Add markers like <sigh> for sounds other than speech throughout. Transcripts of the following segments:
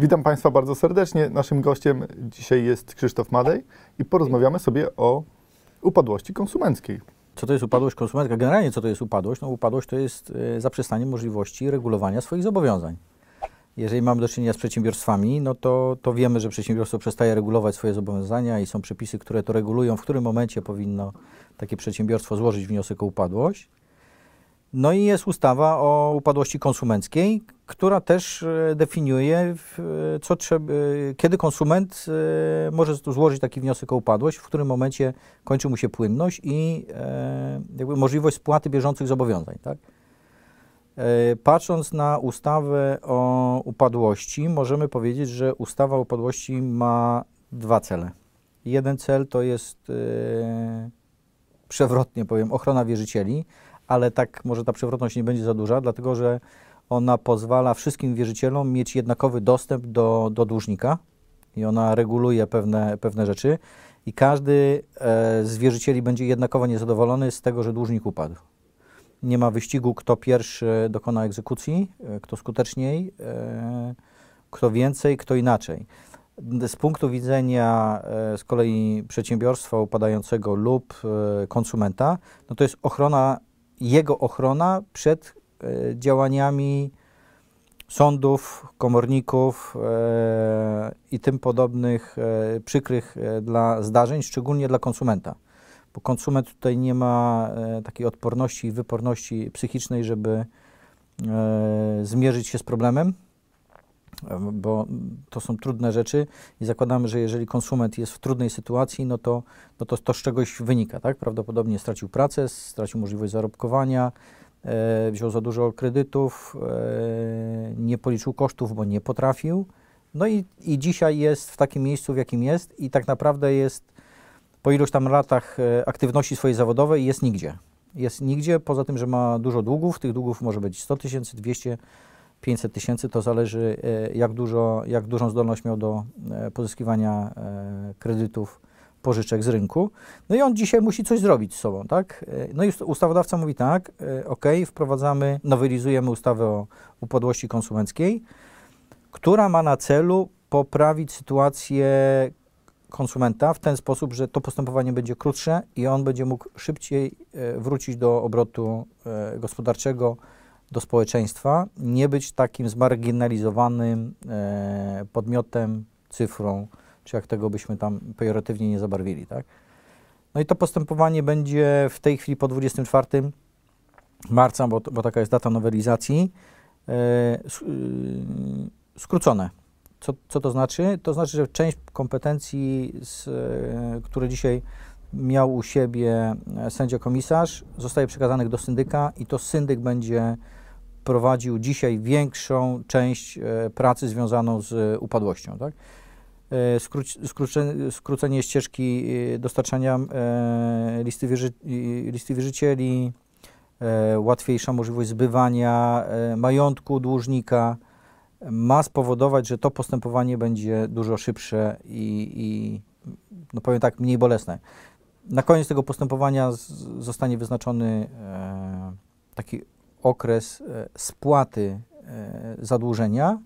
Witam Państwa bardzo serdecznie. Naszym gościem dzisiaj jest Krzysztof Madej i porozmawiamy sobie o upadłości konsumenckiej. Co to jest upadłość konsumencka? Generalnie co to jest upadłość? No upadłość to jest y, zaprzestanie możliwości regulowania swoich zobowiązań. Jeżeli mamy do czynienia z przedsiębiorstwami, no to, to wiemy, że przedsiębiorstwo przestaje regulować swoje zobowiązania i są przepisy, które to regulują, w którym momencie powinno takie przedsiębiorstwo złożyć wniosek o upadłość. No i jest ustawa o upadłości konsumenckiej, która też e, definiuje, w- co trzeba, e, kiedy konsument e, może złożyć taki wniosek o upadłość, w którym momencie kończy mu się płynność i e, jakby możliwość spłaty bieżących zobowiązań. Tak? E, Patrząc na ustawę o upadłości, możemy powiedzieć, że ustawa o upadłości ma dwa cele. Jeden cel to jest e, przewrotnie powiem, ochrona wierzycieli, ale tak może ta przewrotność nie będzie za duża, dlatego że ona pozwala wszystkim wierzycielom mieć jednakowy dostęp do, do dłużnika i ona reguluje pewne, pewne rzeczy i każdy e, z wierzycieli będzie jednakowo niezadowolony z tego, że dłużnik upadł. Nie ma wyścigu, kto pierwszy dokona egzekucji, e, kto skuteczniej, e, kto więcej, kto inaczej. Z punktu widzenia e, z kolei przedsiębiorstwa upadającego lub e, konsumenta, no to jest ochrona, jego ochrona przed e, działaniami sądów, komorników e, i tym podobnych e, przykrych dla zdarzeń, szczególnie dla konsumenta. Bo konsument tutaj nie ma takiej odporności i wyporności psychicznej, żeby zmierzyć się z problemem, bo to są trudne rzeczy i zakładamy, że jeżeli konsument jest w trudnej sytuacji, no to, no to, to z czegoś wynika, tak? Prawdopodobnie stracił pracę, stracił możliwość zarobkowania, e, wziął za dużo kredytów, e, nie policzył kosztów, bo nie potrafił. No i, i dzisiaj jest w takim miejscu, w jakim jest i tak naprawdę jest po iluś tam latach e, aktywności swojej zawodowej jest nigdzie. Jest nigdzie, poza tym, że ma dużo długów. Tych długów może być 100 tysięcy, 200, 500 tysięcy. To zależy, e, jak, dużo, jak dużą zdolność miał do e, pozyskiwania e, kredytów, pożyczek z rynku. No i on dzisiaj musi coś zrobić z sobą, tak? No i ust- ustawodawca mówi tak, ok, wprowadzamy, nowelizujemy ustawę o upadłości konsumenckiej, która ma na celu poprawić sytuację konsumenta w ten sposób, że to postępowanie będzie krótsze i on będzie mógł szybciej wrócić do obrotu gospodarczego, do społeczeństwa, nie być takim zmarginalizowanym e, podmiotem, cyfrą, czy jak tego byśmy tam pejoratywnie nie zabarwili, tak? No i to postępowanie będzie w tej chwili po 24 marca, bo, bo taka jest data nowelizacji, e, y, skrócone. Co, co to znaczy? To znaczy, że część kompetencji, z, e, które dzisiaj miał u siebie e, sędzia komisarz, zostaje przekazanych do syndyka i to syndyk będzie prowadził dzisiaj większą część e, pracy związaną z upadłością. Tak? E, skróci- skróce- skrócenie ścieżki e, dostarczania e, listy, wierzy, listy wierzycieli, e, łatwiejsza możliwość zbywania e, majątku dłużnika ma spowodować, że to postępowanie będzie dużo szybsze i, i no powiem tak, mniej bolesne. Na koniec tego postępowania z, zostanie wyznaczony e, taki okres e, spłaty e, zadłużenia,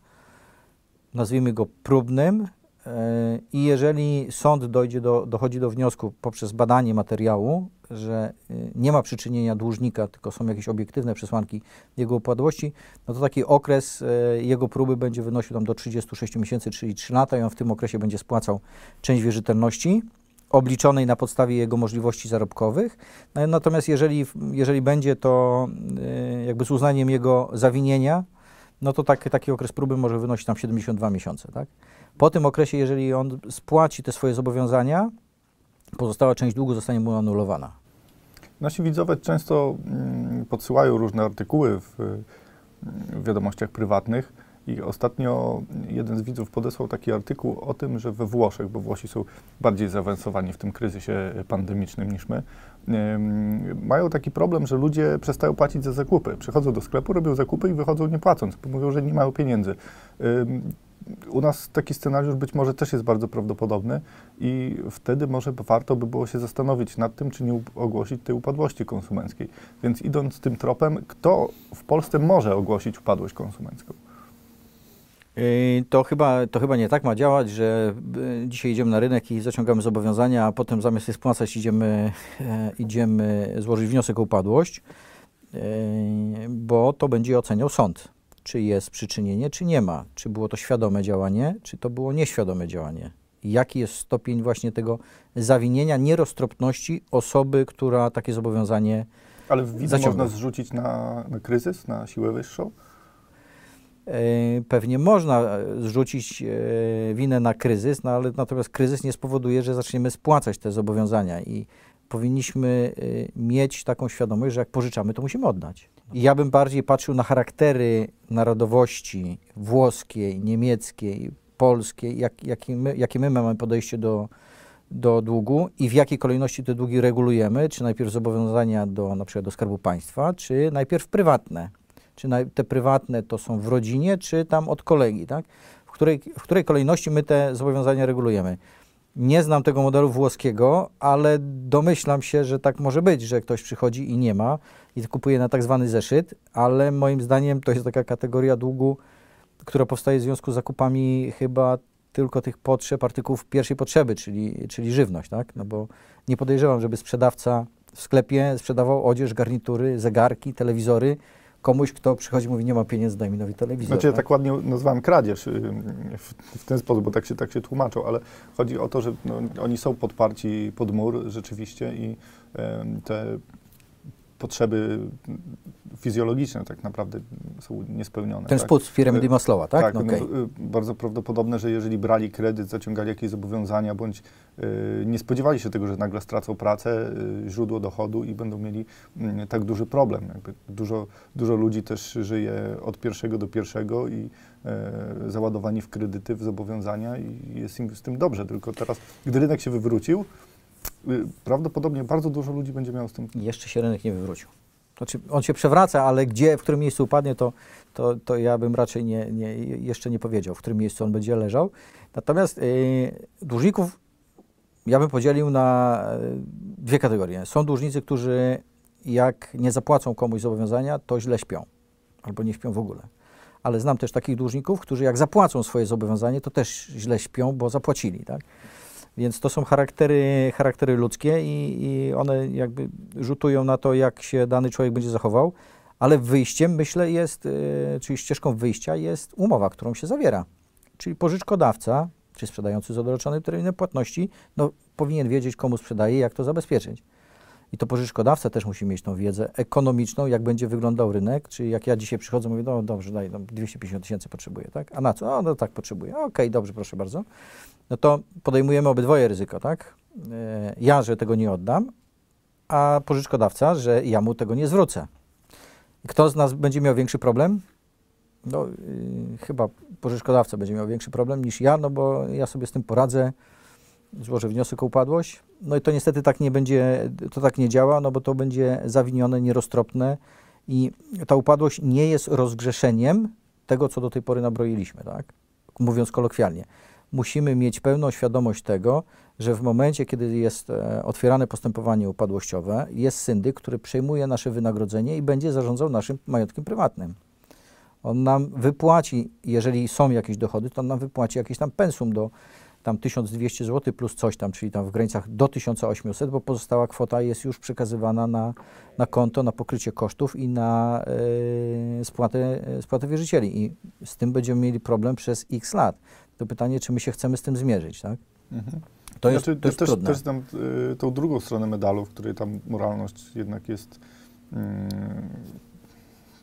nazwijmy go próbnym, e, i jeżeli sąd dojdzie do, dochodzi do wniosku poprzez badanie materiału, że nie ma przyczynienia dłużnika, tylko są jakieś obiektywne przesłanki jego upadłości, no to taki okres jego próby będzie wynosił tam do 36 miesięcy, czyli 3 lata i on w tym okresie będzie spłacał część wierzytelności obliczonej na podstawie jego możliwości zarobkowych. No, Natomiast jeżeli, jeżeli będzie to e, jakby z uznaniem jego zawinienia, no to tak, taki okres próby może wynosić tam 72 miesiące. Tak? Po tym okresie, jeżeli on spłaci te swoje zobowiązania, pozostała część długu zostanie mu anulowana. Nasi widzowie często mm, podsyłają różne artykuły w wiadomościach prywatnych i ostatnio jeden z widzów podesłał taki artykuł o tym, że we Włoszech, bo Włosi są bardziej zaawansowani w tym kryzysie pandemicznym niż my, mają taki problem, że ludzie przestają płacić za zakupy. Przychodzą do sklepu, robią zakupy i wychodzą nie płacąc, bo mówią, że nie mają pieniędzy. U nas taki scenariusz być może też jest bardzo prawdopodobny i wtedy może warto by było się zastanowić nad tym, czy nie ogłosić tej upadłości konsumenckiej. Więc idąc tym tropem, kto w Polsce może ogłosić upadłość konsumencką? Yy, To chyba, to chyba nie tak ma działać, że y, dzisiaj idziemy na rynek i zaciągamy zobowiązania, a potem zamiast je spłacać idziemy, e, idziemy złożyć wniosek o upadłość, yy, bo to będzie oceniał sąd, czy jest przyczynienie, czy nie ma, czy było to świadome działanie, czy to było nieświadome działanie. Jaki jest stopień właśnie tego zawinienia, nieroztropności osoby, która takie zobowiązanie Ale widzę można zrzucić na, na kryzys, na siłę wyższą? E, Pewnie można e, zrzucić e, winę na kryzys, no ale natomiast kryzys nie spowoduje, że zaczniemy spłacać te zobowiązania i powinniśmy mieć taką świadomość, że jak pożyczamy, to musimy oddać. I ja bym bardziej patrzył na charaktery narodowości włoskiej, niemieckiej, polskiej, jak, jakie, my, jakie my mamy podejście do, do długu i w jakiej kolejności te długi regulujemy, czy najpierw zobowiązania do, na przykład do Skarbu Państwa, czy najpierw prywatne. Czy te prywatne to są w rodzinie, czy tam od kolegi, tak? W której, w której kolejności my te zobowiązania regulujemy. Nie znam tego modelu włoskiego, ale domyślam się, że tak może być, że ktoś przychodzi i nie ma i kupuje na tak zwany zeszyt, ale moim zdaniem to jest taka kategoria długu, która powstaje w związku z zakupami chyba tylko tych potrzeb, artykułów pierwszej potrzeby, czyli, czyli żywność, tak? No bo nie podejrzewam, żeby sprzedawca w sklepie sprzedawał odzież, garnitury, zegarki, telewizory komuś, kto przychodzi i mówi, nie ma pieniędzy, daj mi nowy telewizor. Znaczy, tak? tak ładnie nazwałem kradzież y, w, w ten sposób, bo tak się, tak się tłumaczą, ale chodzi o to, że no, oni są podparci pod mur rzeczywiście i te potrzeby fizjologiczne tak naprawdę są niespełnione. Ten tak? spód piramidy Y, Maslowa, tak? Tak, no, no, okej. y, bardzo prawdopodobne, że jeżeli brali kredyt, zaciągali jakieś zobowiązania, bądź y, nie spodziewali się tego, że nagle stracą pracę, y, źródło dochodu i będą mieli mm, tak duży problem. Jakby dużo, dużo ludzi też żyje od pierwszego do pierwszego i e, załadowani w kredyty, w zobowiązania i jest im z tym dobrze. Tylko teraz, gdy rynek się wywrócił, y, prawdopodobnie bardzo dużo ludzi będzie miało z tym Jeszcze się rynek nie wywrócił. Znaczy, on się przewraca, ale gdzie, w którym miejscu upadnie, to, to, to ja bym raczej nie, nie, jeszcze nie powiedział, w którym miejscu on będzie leżał. Natomiast yy, dłużników ja bym podzielił na y, dwie kategorie. Są dłużnicy, którzy jak nie zapłacą komuś zobowiązania, to źle śpią albo nie śpią w ogóle. Ale znam też takich dłużników, którzy jak zapłacą swoje zobowiązanie, to też źle śpią, bo zapłacili, tak? Więc to są charaktery, charaktery ludzkie i, i one jakby rzutują na to, jak się dany człowiek będzie zachował, ale wyjściem, myślę, jest, y, czyli ścieżką wyjścia jest umowa, którą się zawiera. Czyli pożyczkodawca, czy sprzedający z odroczonym terminem płatności, no, powinien wiedzieć, komu sprzedaje i jak to zabezpieczyć. I to pożyczkodawca też musi mieć tą wiedzę ekonomiczną, jak będzie wyglądał rynek, czyli jak ja dzisiaj przychodzę, mówię, no dobrze, daj, no 250 tysięcy potrzebuję, tak? A na co? No, no tak, potrzebuję. Okej, dobrze, proszę bardzo. No to podejmujemy obydwoje ryzyko, tak? E, Ja, że tego nie oddam, a pożyczkodawca, że ja mu tego nie zwrócę. Kto z nas będzie miał większy problem? No, yy, chyba pożyczkodawca będzie miał większy problem niż ja, no bo ja sobie z tym poradzę, złożę wniosek o upadłość. No i to niestety tak nie będzie, to tak nie działa, no bo to będzie zawinione, nieroztropne i ta upadłość nie jest rozgrzeszeniem tego, co do tej pory nabroiliśmy, tak? Mówiąc kolokwialnie. Musimy mieć pełną świadomość tego, że w momencie, kiedy jest e, otwierane postępowanie upadłościowe, jest syndyk, który przejmuje nasze wynagrodzenie i będzie zarządzał naszym majątkiem prywatnym. On nam wypłaci, jeżeli są jakieś dochody, to on nam wypłaci jakieś tam pensum do tam 1200 zł plus coś tam, czyli tam w granicach do 1800, bo pozostała kwota jest już przekazywana na, na konto, na pokrycie kosztów i na e, spłatę, e, spłatę wierzycieli. I z tym będziemy mieli problem przez x lat. To pytanie, czy my się chcemy z tym zmierzyć, tak? Mhm. To jest, znaczy, to jest też, trudne. też tam y, tą drugą stronę medalu, w której tam moralność jednak jest mm,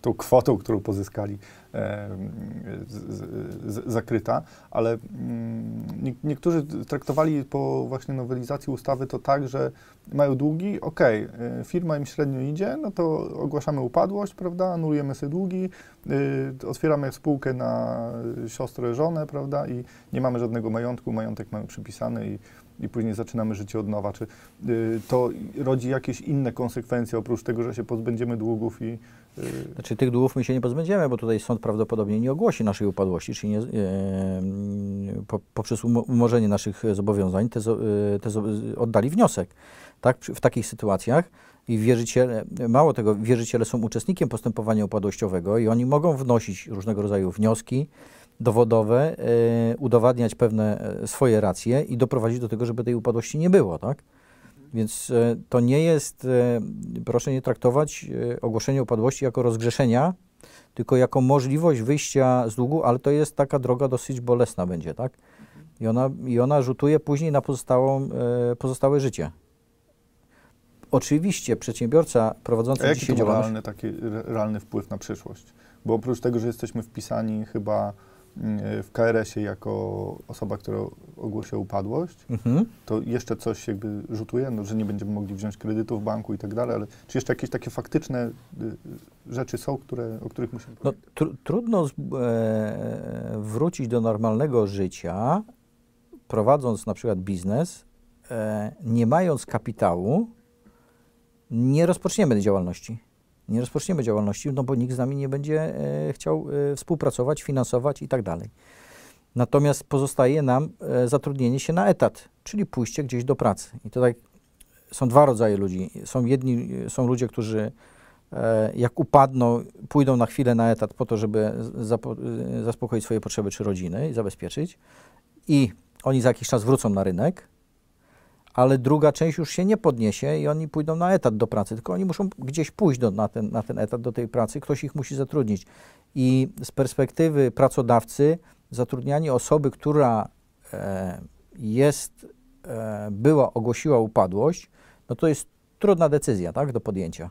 tą kwotą, którą pozyskali, e, z, z, zakryta, ale mm, nie, niektórzy traktowali po właśnie nowelizacji ustawy to tak, że mają długi, okej, y, firma im średnio idzie, no to ogłaszamy upadłość, prawda, anulujemy sobie długi, y, otwieramy spółkę na siostrę, żonę, prawda, i nie mamy żadnego majątku, majątek mamy przypisany i i później zaczynamy życie od nowa. Czy y, to rodzi jakieś inne konsekwencje oprócz tego, że się pozbędziemy długów i y, Znaczy tych długów my się nie pozbędziemy, bo tutaj sąd prawdopodobnie nie ogłosi naszej upadłości, czyli nie, e, po, poprzez umo- umorzenie naszych zobowiązań te, e, te oddali wniosek. Tak? W takich sytuacjach i wierzyciele, mało tego, wierzyciele są uczestnikiem postępowania upadłościowego i oni mogą wnosić różnego rodzaju wnioski dowodowe, e, udowadniać pewne e, swoje racje i doprowadzić do tego, żeby tej upadłości nie było, tak? Więc e, to nie jest, proszę nie traktować ogłoszenia upadłości jako rozgrzeszenia, tylko jako możliwość wyjścia z długu, ale to jest taka droga dosyć bolesna będzie, tak? I ona, i ona rzutuje później na pozostałą, pozostałe życie. Oczywiście przedsiębiorca A prowadzący jaki dzisiaj to ma realny, taki re- realny wpływ na przyszłość? Bo oprócz tego, że jesteśmy wpisani chyba w KRS-ie jako osoba, która ogłosia upadłość, Mhm. to jeszcze coś jakby rzutuje, no, że nie będziemy mogli wziąć kredytu w banku i tak dalej, ale czy jeszcze jakieś takie faktyczne y, rzeczy są, które, o których musimy No, tr trudno z, e, wrócić do normalnego życia, prowadząc na przykład biznes, e, nie mając kapitału, nie rozpoczniemy działalności. Nie rozpoczniemy działalności, no bo nikt z nami nie będzie e, chciał e, współpracować, finansować i tak dalej. Natomiast pozostaje nam e, zatrudnienie się na etat, czyli pójście gdzieś do pracy. I tutaj są dwa rodzaje ludzi. Są jedni, są ludzie, którzy jak upadną, pójdą na chwilę na etat po to, żeby zaspokoić swoje potrzeby czy rodziny i zabezpieczyć. I oni za jakiś czas wrócą na rynek, ale druga część już się nie podniesie i oni pójdą na etat do pracy, tylko oni muszą gdzieś pójść do, na, ten, na ten etat, do tej pracy, ktoś ich musi zatrudnić. I z perspektywy pracodawcy, zatrudnianie osoby, która e, jest, e, była, ogłosiła upadłość, no to jest trudna decyzja, tak, do podjęcia.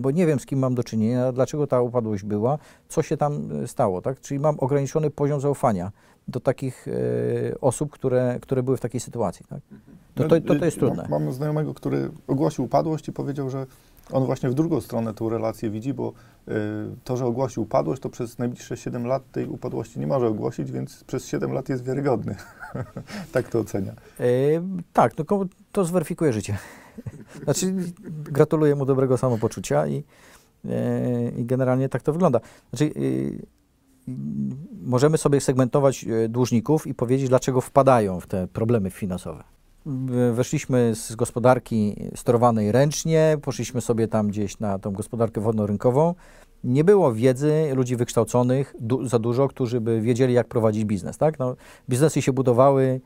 No bo nie wiem, z kim mam do czynienia, dlaczego ta upadłość była, co się tam e, stało, tak? Czyli mam ograniczony poziom zaufania do takich e, osób, które, które były w takiej sytuacji, tak? To, to, to, to jest y, trudne. Mam, mam znajomego, który ogłosił upadłość i powiedział, że on właśnie w drugą stronę tą relację widzi, bo y, to, że ogłosił upadłość, to przez najbliższe 7 lat tej upadłości nie może ogłosić, więc przez 7 lat jest wiarygodny. <laughs> tak to ocenia. E, tak, no to zweryfikuje życie. Znaczy, gratuluję mu dobrego samopoczucia i, e, i generalnie tak to wygląda. Znaczy, e, możemy sobie segmentować e, dłużników i powiedzieć, dlaczego wpadają w te problemy finansowe. Weszliśmy z gospodarki sterowanej ręcznie, poszliśmy sobie tam gdzieś na tą gospodarkę wodno-rynkową. Nie było wiedzy ludzi wykształconych du- za dużo, którzy by wiedzieli, jak prowadzić biznes. Tak? No, biznesy się budowały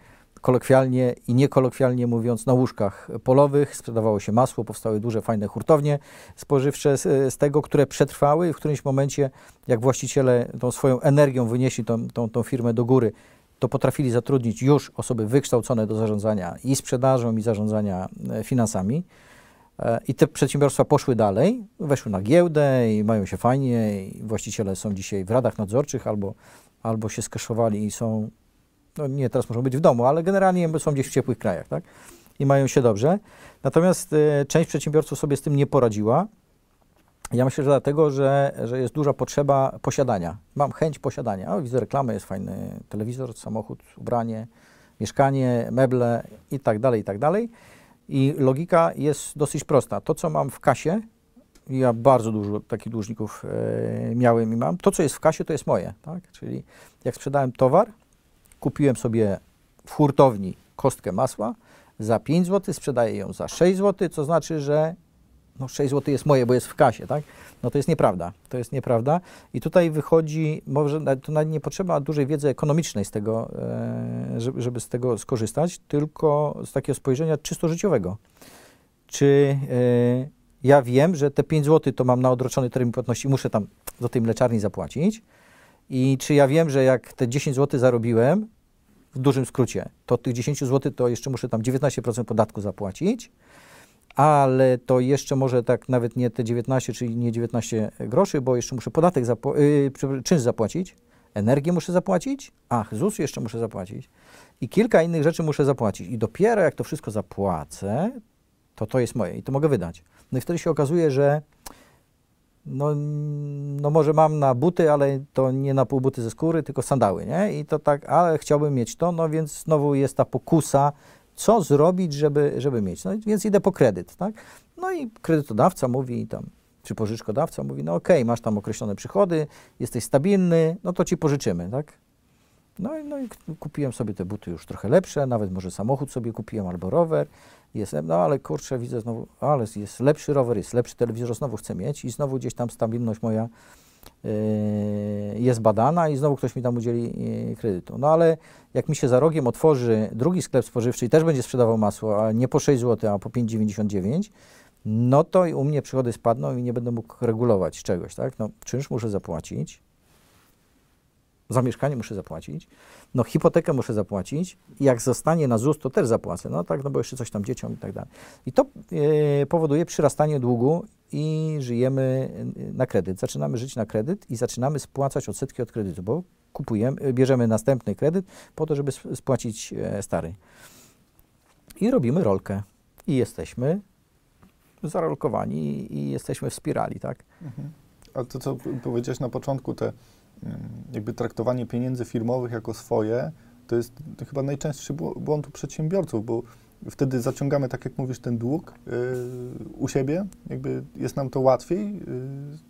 kolokwialnie i niekolokwialnie mówiąc na łóżkach polowych. Sprzedawało się masło, powstały duże, fajne hurtownie spożywcze z, z tego, które przetrwały. W którymś momencie, jak właściciele tą swoją energią wynieśli tą, tą, tą firmę do góry, to potrafili zatrudnić już osoby wykształcone do zarządzania i sprzedażą, i zarządzania e, finansami. E, I te przedsiębiorstwa poszły dalej, weszły na giełdę i mają się fajnie. I właściciele są dzisiaj w radach nadzorczych albo, albo się skeszowali i są, no nie teraz muszą być w domu, ale generalnie są gdzieś w ciepłych krajach, tak? I mają się dobrze. Natomiast e, część przedsiębiorców sobie z tym nie poradziła. Ja myślę, że dlatego, że, że jest duża potrzeba posiadania. Mam chęć posiadania. O, widzę reklamę, jest fajny telewizor, samochód, ubranie, mieszkanie, meble i tak dalej, i tak dalej. I logika jest dosyć prosta. To, co mam w kasie, ja bardzo dużo takich dłużników e, miałem i mam, to, co jest w kasie, to jest moje. Tak? Czyli jak sprzedałem towar, kupiłem sobie w hurtowni kostkę masła, za 5 zł, sprzedaję ją za 6 zł, co znaczy, że no 6 zł jest moje, bo jest w kasie, tak? No to jest nieprawda. To jest nieprawda. I tutaj wychodzi, może nawet nie potrzeba dużej wiedzy ekonomicznej z tego, e, żeby, żeby z tego skorzystać, tylko z takiego spojrzenia czysto życiowego. Czy e, ja wiem, że te 5 zł to mam na odroczony termin płatności, muszę tam do tej mleczarni zapłacić i czy ja wiem, że jak te 10 zł zarobiłem, w dużym skrócie, to tych 10 zł to jeszcze muszę tam 19% podatku zapłacić, ale to jeszcze może tak nawet nie te 19, czyli nie 19 groszy, bo jeszcze muszę podatek, zapła- yy, czynsz zapłacić, energię muszę zapłacić, ach, ZUS jeszcze muszę zapłacić i kilka innych rzeczy muszę zapłacić. I dopiero jak to wszystko zapłacę, to to jest moje i to mogę wydać. No i wtedy się okazuje, że no, no może mam na buty, ale to nie na pół buty ze skóry, tylko sandały, nie? I to tak, ale chciałbym mieć to, no więc znowu jest ta pokusa, co zrobić, żeby, żeby mieć. No więc idę po kredyt, tak? No i kredytodawca mówi tam, czy pożyczkodawca mówi, no okej, masz tam określone przychody, jesteś stabilny, no to ci pożyczymy, tak? No, i- no i kupiłem sobie te buty już trochę lepsze, nawet może samochód sobie kupiłem albo rower. Jest, no ale kurczę, widzę znowu, ale jest lepszy rower, jest lepszy telewizor, znowu chcę mieć i znowu gdzieś tam stabilność moja jest badana i znowu ktoś mi tam udzieli kredytu. No ale jak mi się za rogiem otworzy drugi sklep spożywczy i też będzie sprzedawał masło, ale nie po 6 zł, a po 5,99, no to u mnie przychody spadną i nie będę mógł regulować czegoś, tak? No, czynsz muszę zapłacić, za mieszkanie muszę zapłacić, no hipotekę muszę zapłacić i jak zostanie na ZUS, to też zapłacę, no tak, no bo jeszcze coś tam dzieciom i tak dalej. I to e, powoduje przyrastanie długu i żyjemy e, na kredyt. Zaczynamy żyć na kredyt i zaczynamy spłacać odsetki od kredytu, bo kupujemy, bierzemy następny kredyt po to, żeby spłacić e, stary. I robimy rolkę. I jesteśmy zarolkowani i jesteśmy w spirali, tak? Mhm. A to, co powiedziałeś na początku, te jakby traktowanie pieniędzy firmowych jako swoje, to jest chyba najczęstszy błąd u przedsiębiorców, bo wtedy zaciągamy, tak jak mówisz, ten dług yy, u siebie, jakby jest nam to łatwiej yy,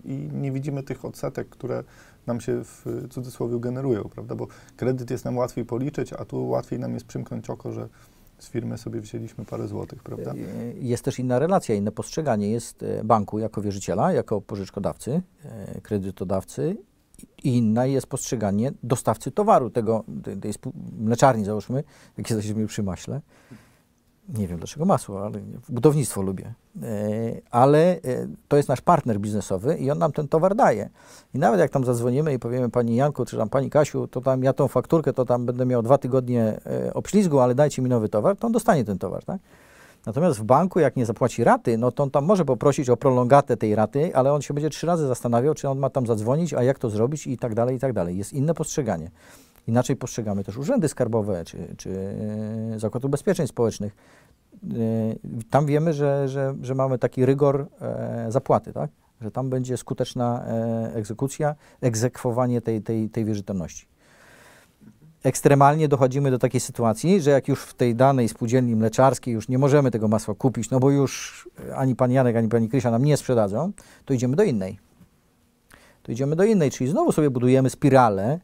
i nie widzimy tych odsetek, które nam się w cudzysłowie generują, prawda? Bo kredyt jest nam łatwiej policzyć, a tu łatwiej nam jest przymknąć oko, że z firmy sobie wzięlimy parę złotych, prawda? E, jest też inna relacja, inne postrzeganie. Jest e, banku jako wierzyciela, jako pożyczkodawcy, kredytodawcy inna jest postrzeganie dostawcy towaru, tego, tej mleczarni załóżmy, jak jesteśmy przy maśle, nie wiem dlaczego masło, ale budownictwo lubię. E, ale e, to jest nasz partner biznesowy i on nam ten towar daje. I nawet jak tam zadzwonimy i powiemy Pani Janku, czy tam Pani Kasiu, to tam ja tą fakturkę, to tam będę miał dwa tygodnie e, obślizgu, ale dajcie mi nowy towar, to on dostanie ten towar, tak? Natomiast w banku, jak nie zapłaci raty, no to on tam może poprosić o prolongatę tej raty, ale on się będzie trzy razy zastanawiał, czy on ma tam zadzwonić, a jak to zrobić i tak dalej, i tak dalej. Jest inne postrzeganie. Inaczej postrzegamy też urzędy skarbowe czy, czy e, Zakład Ubezpieczeń Społecznych. E, tam wiemy, że, że, że mamy taki rygor e, zapłaty, tak? że tam będzie skuteczna egzekucja, egzekwowanie tej, tej, tej wierzytelności. Ekstremalnie dochodzimy do takiej sytuacji, że jak już w tej danej spółdzielni mleczarskiej już nie możemy tego masła kupić, no bo już ani pan Janek, ani pani Krysia nam nie sprzedadzą, to idziemy do innej. To idziemy do innej, czyli znowu sobie budujemy spiralę,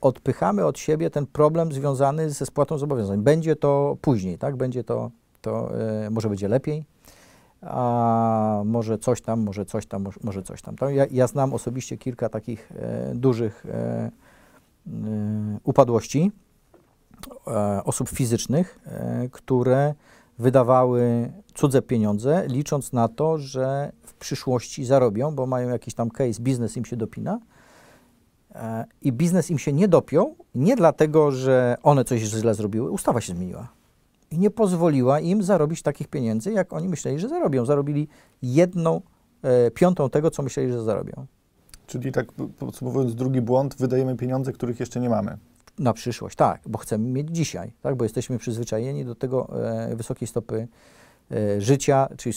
odpychamy od siebie ten problem związany ze spłatą zobowiązań. Będzie to później, tak? Będzie to, to e, może będzie lepiej, a może coś tam, może coś tam, może coś tam. To ja, ja znam osobiście kilka takich e, dużych e, e upadłości e, osób fizycznych, e, które wydawały cudze pieniądze, licząc na to, że w przyszłości zarobią, bo mają jakiś tam case, biznes im się dopina, i biznes im się nie dopiął, nie dlatego, że one coś źle zrobiły, ustawa się zmieniła. I nie pozwoliła im zarobić takich pieniędzy, jak oni myśleli, że zarobią. Zarobili jedną e, piątą tego, co myśleli, że zarobią. Czyli tak podsumowując, drugi błąd, wydajemy pieniądze, których jeszcze nie mamy. Na przyszłość, tak, bo chcemy mieć dzisiaj, tak, bo jesteśmy przyzwyczajeni do tego e, wysokiej stopy E, życia, czyli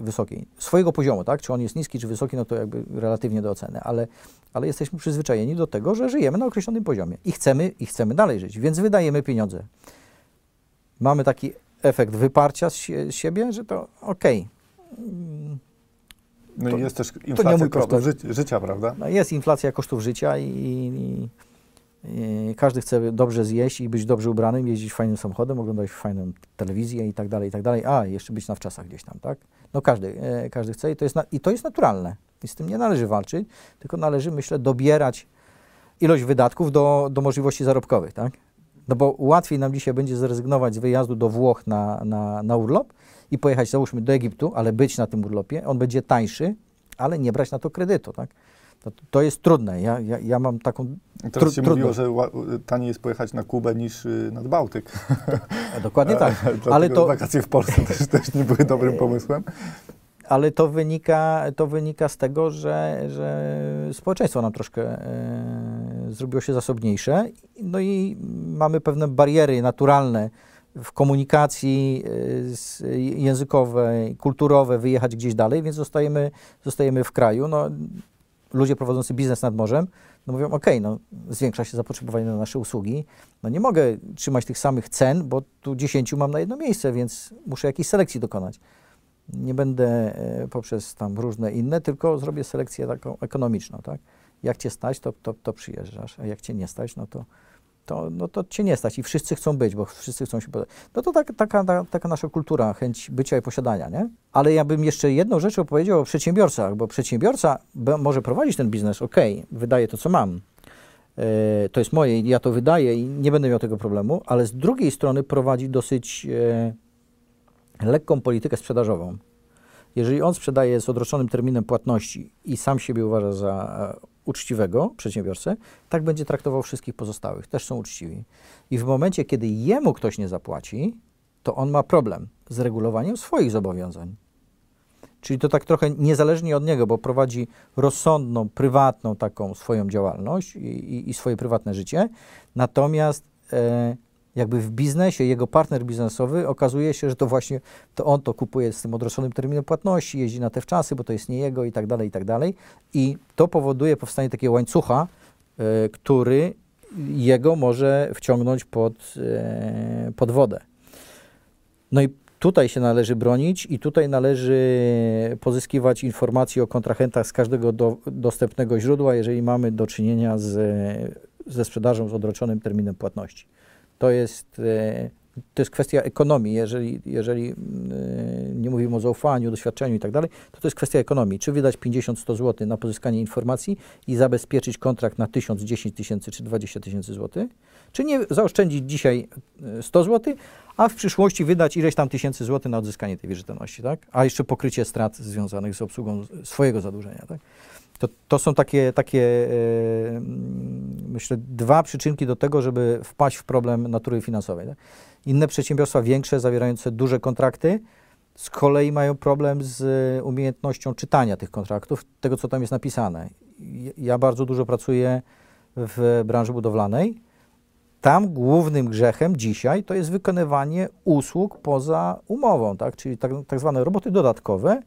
wysokiej, swojego poziomu, tak? Czy on jest niski, czy wysoki, no to jakby relatywnie do oceny, ale, ale jesteśmy przyzwyczajeni do tego, że żyjemy na określonym poziomie i chcemy, i chcemy dalej żyć, więc wydajemy pieniądze. Mamy taki efekt wyparcia z, siebie, że to okej. Okay. No to, i jest też inflacja kosztów ży życia, prawda? No jest inflacja kosztów życia i, i każdy chce dobrze zjeść i być dobrze ubranym, jeździć fajnym samochodem, oglądać fajną telewizję i tak dalej, i tak dalej. A, jeszcze być na wczasach gdzieś tam, tak? No każdy, e, każdy chce i to, jest na, i to jest naturalne. I z tym nie należy walczyć, tylko należy, myślę, dobierać ilość wydatków do, do możliwości zarobkowych, tak? No bo łatwiej nam dzisiaj będzie zrezygnować z wyjazdu do Włoch na, na, na urlop i pojechać, załóżmy, do Egiptu, ale być na tym urlopie. On będzie tańszy, ale nie brać na to kredytu, tak? To, to jest trudne. Ja, ja, ja mam taką. Teraz tru, się mówiło, że taniej jest pojechać na Kubę niż y, nad Bałtyk. Dokładnie <laughs> tak. Ale to wakacje w Polsce też, też nie były dobrym pomysłem. Ale to wynika, to wynika z tego, że, że społeczeństwo nam troszkę e, zrobiło się zasobniejsze, no i mamy pewne bariery naturalne w komunikacji e, językowej, kulturowej, wyjechać gdzieś dalej, więc zostajemy, zostajemy w kraju. No, ludzie prowadzący biznes nad morzem, no mówią, ok, no zwiększa się zapotrzebowanie na nasze usługi, no nie mogę trzymać tych samych cen, bo tu 10 mam na jedno miejsce, więc muszę jakiejś selekcji dokonać. Nie będę e, poprzez tam różne inne, tylko zrobię selekcję taką ekonomiczną, tak? Jak cię stać, to, to, to przyjeżdżasz, a jak cię nie stać, no to, to, no to cię nie stać i wszyscy chcą być, bo wszyscy chcą się podać. No to tak, taka, ta, taka nasza kultura, chęć bycia i posiadania, nie? Ale ja bym jeszcze jedną rzecz opowiedział o przedsiębiorcach, bo przedsiębiorca może prowadzić ten biznes, ok, wydaje to, co mam, e, to jest moje ja to wydaję i nie będę miał tego problemu, ale z drugiej strony prowadzi dosyć e, lekką politykę sprzedażową. Jeżeli on sprzedaje z odroczonym terminem płatności i sam siebie uważa za uczciwego przedsiębiorcę, tak będzie traktował wszystkich pozostałych, też są uczciwi. I w momencie, kiedy jemu ktoś nie zapłaci, to on ma problem z regulowaniem swoich zobowiązań. Czyli to tak trochę niezależnie od niego, bo prowadzi rozsądną, prywatną taką swoją działalność i, i, i swoje prywatne życie, natomiast e, jakby w biznesie jego partner biznesowy okazuje się, że to właśnie to on to kupuje z tym odroczonym terminem płatności, jeździ na te wczasy, bo to jest nie jego i tak dalej, i tak dalej. I to powoduje powstanie takiego łańcucha, y, który jego może wciągnąć pod, y, pod wodę. No i tutaj się należy bronić i tutaj należy pozyskiwać informacje o kontrahentach z każdego do, dostępnego źródła, jeżeli mamy do czynienia z, ze sprzedażą z odroczonym terminem płatności to jest, e, to jest kwestia ekonomii. Jeżeli, jeżeli e, nie mówimy o zaufaniu, doświadczeniu i tak dalej, to to jest kwestia ekonomii. Czy wydać 50-100 zł na pozyskanie informacji i zabezpieczyć kontrakt na 1000, 10 tysięcy czy 20 tysięcy złotych? Czy nie zaoszczędzić dzisiaj 100 e, zł, a w przyszłości wydać ileś tam tysięcy złotych na odzyskanie tej wierzytelności, tak? A jeszcze pokrycie strat związanych z obsługą swojego zadłużenia, tak? To, to są takie, takie e, myślę, dwa przyczynki do tego, żeby wpaść w problem natury finansowej. Tak? Inne przedsiębiorstwa większe, zawierające duże kontrakty, z kolei mają problem z umiejętnością czytania tych kontraktów, tego co tam jest napisane. Ja bardzo dużo pracuję w branży budowlanej. Tam głównym grzechem dzisiaj to jest wykonywanie usług poza umową, tak? czyli tak, tak zwane roboty dodatkowe,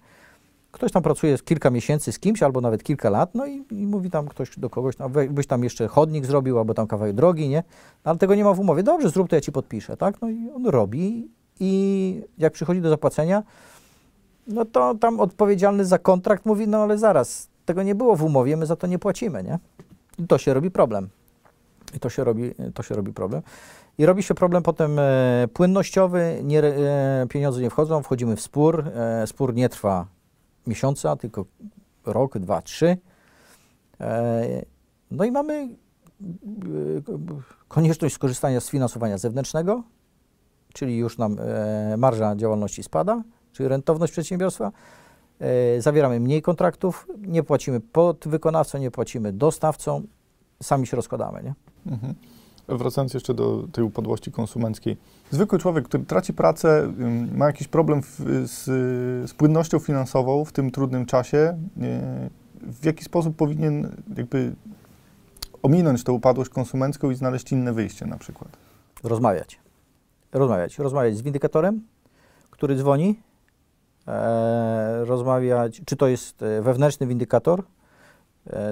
Ktoś tam pracuje kilka miesięcy z kimś, albo nawet kilka lat, no i, i mówi tam ktoś do kogoś, no, byś tam jeszcze chodnik zrobił, albo tam kawałek drogi, nie? No, ale tego nie ma w umowie. Dobrze, zrób to, ja ci podpiszę, tak? No i on robi i jak przychodzi do zapłacenia, no to tam odpowiedzialny za kontrakt mówi, no ale zaraz, tego nie było w umowie, my za to nie płacimy, nie? I to się robi problem. I to się robi, to się robi problem. I robi się problem potem e, płynnościowy, nie, e, pieniądze nie wchodzą, wchodzimy w spór, e, spór nie trwa miesiąca, tylko rok, dwa, trzy. E, no i mamy e, konieczność skorzystania z finansowania zewnętrznego, czyli już nam e, marża działalności spada, czyli rentowność przedsiębiorstwa. Zawieramy mniej kontraktów, nie płacimy podwykonawcom, nie płacimy dostawcom, sami się rozkładamy. Nie? Mhm. Wracając jeszcze do tej upadłości konsumenckiej. Zwykły człowiek, który traci pracę, ma jakiś problem w, z, z płynnością finansową w tym trudnym czasie, w jaki sposób powinien jakby ominąć tę upadłość konsumencką i znaleźć inne wyjście na przykład? Rozmawiać. Rozmawiać. Rozmawiać z windykatorem, który dzwoni, e, rozmawiać, czy to jest e, wewnętrzny windykator,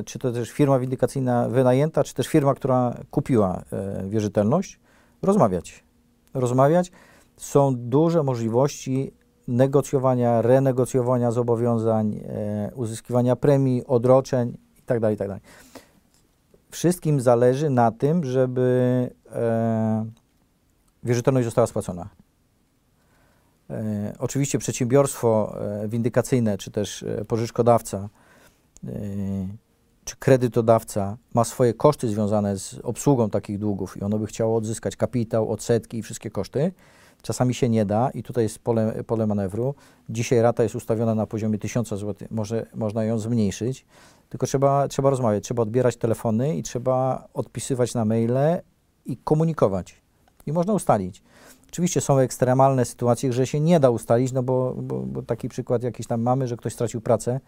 czy to też firma windykacyjna wynajęta, czy też firma, która kupiła e, wierzytelność, rozmawiać. Rozmawiać. Są duże możliwości negocjowania, renegocjowania zobowiązań, e, uzyskiwania premii, odroczeń itd., itd. Tak Wszystkim zależy na tym, żeby wierzytelność została spłacona. Oczywiście przedsiębiorstwo windykacyjne, czy też pożyczkodawca czy kredytodawca ma swoje koszty związane z obsługą takich długów i ono by chciało odzyskać kapitał, odsetki i wszystkie koszty, czasami się nie da i tutaj jest pole, pole manewru. Dzisiaj rata jest ustawiona na poziomie 1000 zł, może, można ją zmniejszyć, tylko trzeba, trzeba rozmawiać, trzeba odbierać telefony i trzeba odpisywać na maile i komunikować. I można ustalić. Oczywiście są ekstremalne sytuacje, że się nie da ustalić, no bo, bo, bo taki przykład jakiś tam mamy, że ktoś stracił pracę,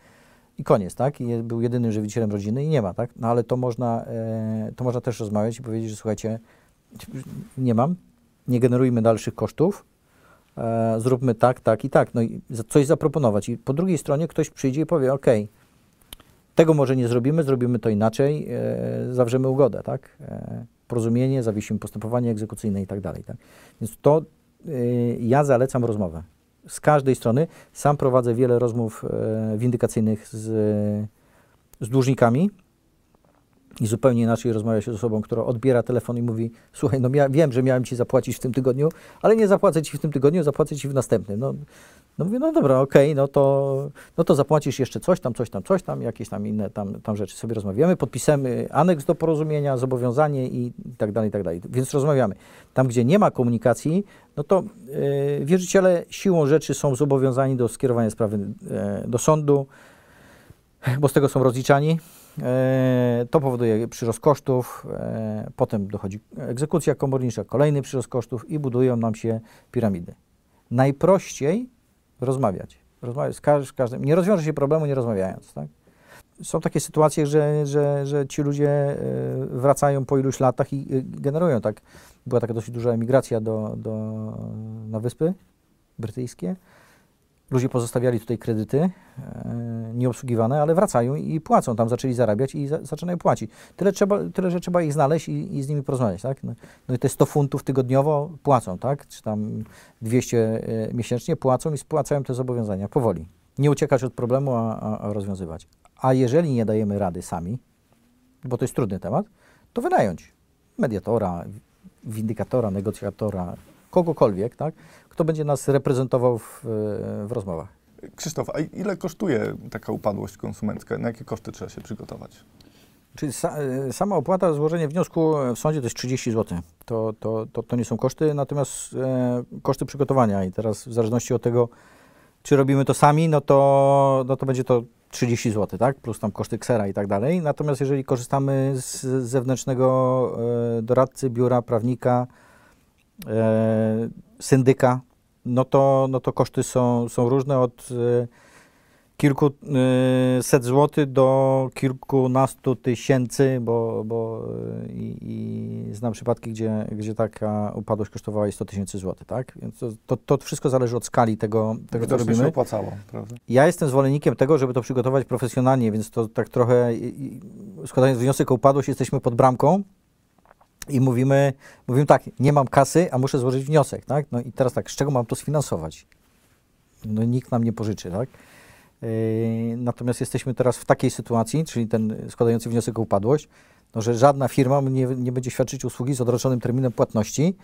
i koniec, tak? I był jedynym żywicielem rodziny i nie ma, tak? No ale to można, e, to można też rozmawiać i powiedzieć, że słuchajcie, nie mam, nie generujmy dalszych kosztów, e, zróbmy tak, tak i tak, no i coś zaproponować. I po drugiej stronie ktoś przyjdzie i powie, ok, tego może nie zrobimy, zrobimy to inaczej, e, zawrzemy ugodę, tak? Porozumienie, zawiesimy postępowanie egzekucyjne i tak dalej, tak? Więc to ja zalecam rozmowę z każdej strony. Sam prowadzę wiele rozmów e, windykacyjnych z, z dłużnikami i zupełnie inaczej rozmawia się z osobą, która odbiera telefon i mówi: Słuchaj, no wiem, że miałem ci zapłacić w tym tygodniu, ale nie zapłacę ci w tym tygodniu, zapłacę ci w następnym. No, no mówię, no dobra, okej, no, to, no to zapłacisz jeszcze coś tam, coś tam, coś tam, jakieś tam inne tam, tam rzeczy sobie rozmawiamy, podpisamy aneks do porozumienia, zobowiązanie i tak dalej, i tak dalej. Więc rozmawiamy. Tam, gdzie nie ma komunikacji, no to yy, wierzyciele siłą rzeczy są zobowiązani do skierowania sprawy yy, do sądu, bo z tego są rozliczani. E, To powoduje przyrost kosztów, potem dochodzi egzekucja komornicza, kolejny przyrost kosztów i budują nam się piramidy. Najprościej rozmawiać. Rozmawiać z każ- każdym. Nie rozwiąże się problemu nie rozmawiając. Tak? Są takie sytuacje, że, że, że ci ludzie e, wracają po iluś latach i e, generują tak. Była taka dosyć duża emigracja do, do, na Wyspy Brytyjskie. Ludzie pozostawiali tutaj kredyty e, nieobsługiwane, ale wracają i płacą. Tam zaczęli zarabiać i za, zaczynają płacić. Tyle, trzeba, tyle, że trzeba ich znaleźć i, i z nimi porozmawiać. Tak? No, no i te 100 funtów tygodniowo płacą, tak? czy tam 200 e, miesięcznie płacą i spłacają te zobowiązania powoli. Nie uciekać od problemu, a, a, a rozwiązywać. A jeżeli nie dajemy rady sami, bo to jest trudny temat, to wynająć mediatora, windykatora, negocjatora, kogokolwiek, tak? Kto będzie nas reprezentował w, w rozmowach. Krzysztof, a ile kosztuje taka upadłość konsumencka? Na jakie koszty trzeba się przygotować? Czyli sa, e, sama opłata, złożenie wniosku w sądzie to jest 30 zł. To, to, to, to nie są koszty, natomiast e, koszty przygotowania i teraz w zależności od tego, czy robimy to sami, no to, no to będzie to 30 zł, tak? Plus tam koszty ksera i tak dalej. Natomiast jeżeli korzystamy z zewnętrznego e, doradcy, biura, prawnika, e, syndyka, no to, no to koszty są, są różne od e, kilkuset złotych do kilkunastu tysięcy, bo, bo e, i, i znam przypadki, gdzie, gdzie taka upadłość kosztowała i 100 tysięcy złotych, tak? Więc to, to, to wszystko zależy od skali tego, tego co Widocznie się robimy. opłacało, prawda? Ja jestem zwolennikiem tego, żeby to przygotować profesjonalnie, więc to tak trochę, składając wniosek o upadłość, jesteśmy pod bramką i mówimy, mówimy tak, nie mam kasy, a muszę złożyć wniosek, tak? No i teraz tak, z czego mam to sfinansować? No nikt nam nie pożyczy, tak? Yy, natomiast jesteśmy teraz w takiej sytuacji, czyli ten składający wniosek o upadłość, no, że żadna firma nie, nie będzie świadczyć usługi z odroczonym terminem płatności,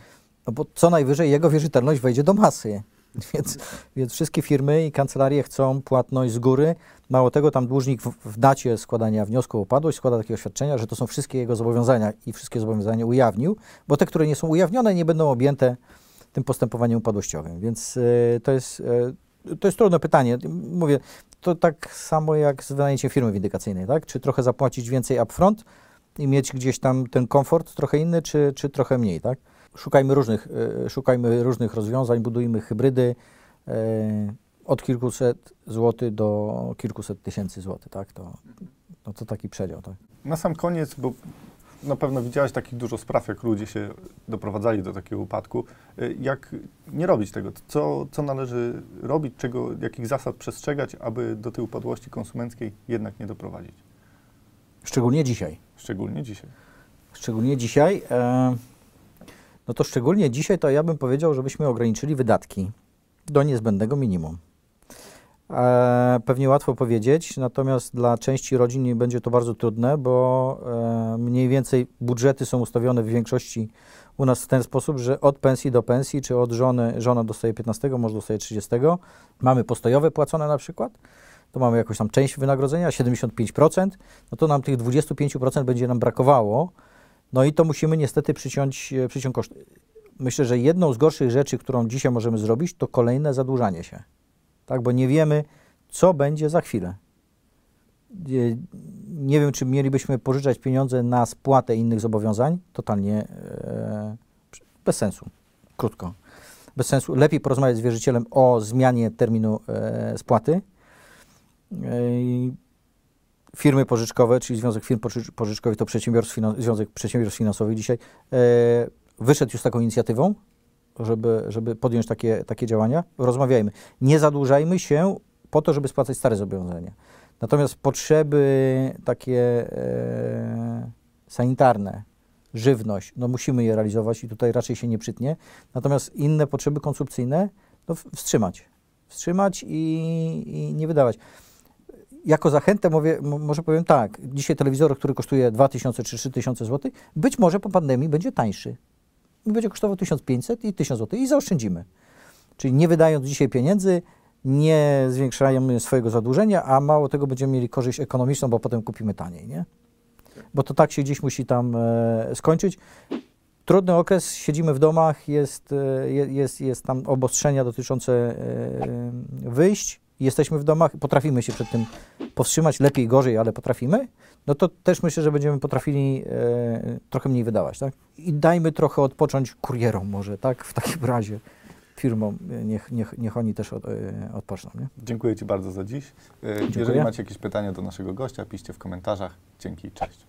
no bo co najwyżej jego wierzytelność wejdzie do masy. <laughs> Więc, więc wszystkie firmy i kancelarie chcą płatność z góry. Mało tego, tam dłużnik w, w dacie składania wniosku o upadłość składa takie oświadczenia, że to są wszystkie jego zobowiązania i wszystkie zobowiązania ujawnił, bo te, które nie są ujawnione, nie będą objęte tym postępowaniem upadłościowym. Więc y, to, jest, y, to jest trudne pytanie. Mówię, to tak samo jak z wynajęciem firmy windykacyjnej, tak? Czy trochę zapłacić więcej upfront i mieć gdzieś tam ten komfort trochę inny, czy, czy trochę mniej, tak? Szukajmy różnych, y, szukajmy różnych rozwiązań, budujmy hybrydy y, od kilkuset złotych do kilkuset tysięcy złotych, tak? To, no to taki przedział, tak? Na sam koniec, bo na pewno widziałeś takich dużo spraw, jak ludzie się doprowadzali do takiego upadku. Y, Jak nie robić tego? Co, co należy robić? Czego, jakich zasad przestrzegać, aby do tej upadłości konsumenckiej jednak nie doprowadzić? Szczególnie dzisiaj. Szczególnie dzisiaj. Szczególnie dzisiaj. E, no to szczególnie dzisiaj to ja bym powiedział, żebyśmy ograniczyli wydatki do niezbędnego minimum. E, pewnie łatwo powiedzieć, natomiast dla części rodzin będzie to bardzo trudne, bo e, mniej więcej budżety są ustawione w większości u nas w ten sposób, że od pensji do pensji, czy od żony, żona dostaje 15, mąż dostaje 30, mamy postojowe płacone na przykład, to mamy jakąś tam część wynagrodzenia, 75%, no to nam tych 25% będzie nam brakowało, no i to musimy niestety przyciąć, e, przyciąć koszty. Myślę, że jedną z gorszych rzeczy, którą dzisiaj możemy zrobić, to kolejne zadłużanie się. Tak, bo nie wiemy, co będzie za chwilę. Nie- wiem, czy mielibyśmy pożyczać pieniądze na spłatę innych zobowiązań. Totalnie e, bez sensu. Krótko. Bez sensu. Lepiej porozmawiać z wierzycielem o zmianie terminu e, spłaty. E, firmy pożyczkowe, czyli Związek Firm Pożycz- Pożyczkowych, to przedsiębiorstw Związek Przedsiębiorstw Finansowych dzisiaj e, wyszedł już z taką inicjatywą, żeby, żeby podjąć takie, takie działania. Rozmawiajmy. Nie zadłużajmy się po to, żeby spłacać stare zobowiązania. Natomiast potrzeby takie e, sanitarne, żywność, no musimy je realizować i tutaj raczej się nie przytnie. Natomiast inne potrzeby konsumpcyjne, no wstrzymać. Wstrzymać i, i nie wydawać. Jako zachętę mówię, mo- może powiem tak, dzisiaj telewizor, który kosztuje 2000 czy 3000 zł, być może po pandemii będzie tańszy. Będzie kosztował 1500 i 1000 zł i zaoszczędzimy. Czyli nie wydając dzisiaj pieniędzy, nie zwiększajemy swojego zadłużenia, a mało tego będziemy mieli korzyść ekonomiczną, bo potem kupimy taniej, nie? Bo to tak się gdzieś musi tam e, skończyć. Trudny okres, siedzimy w domach, jest, e, je- jest, jest tam obostrzenia dotyczące e, wyjść, jesteśmy w domach, potrafimy się przed tym powstrzymać, lepiej, gorzej, ale potrafimy, no to też myślę, że będziemy potrafili e, trochę mniej wydawać, tak? I dajmy trochę odpocząć kurierom może, tak? W takim <laughs> razie firmom, e, niech, niech, niech oni też od, e, odpoczną, nie? Dziękuję Ci bardzo za dziś. E, Jeżeli macie jakieś pytania do naszego gościa, piszcie w komentarzach. Dzięki, cześć.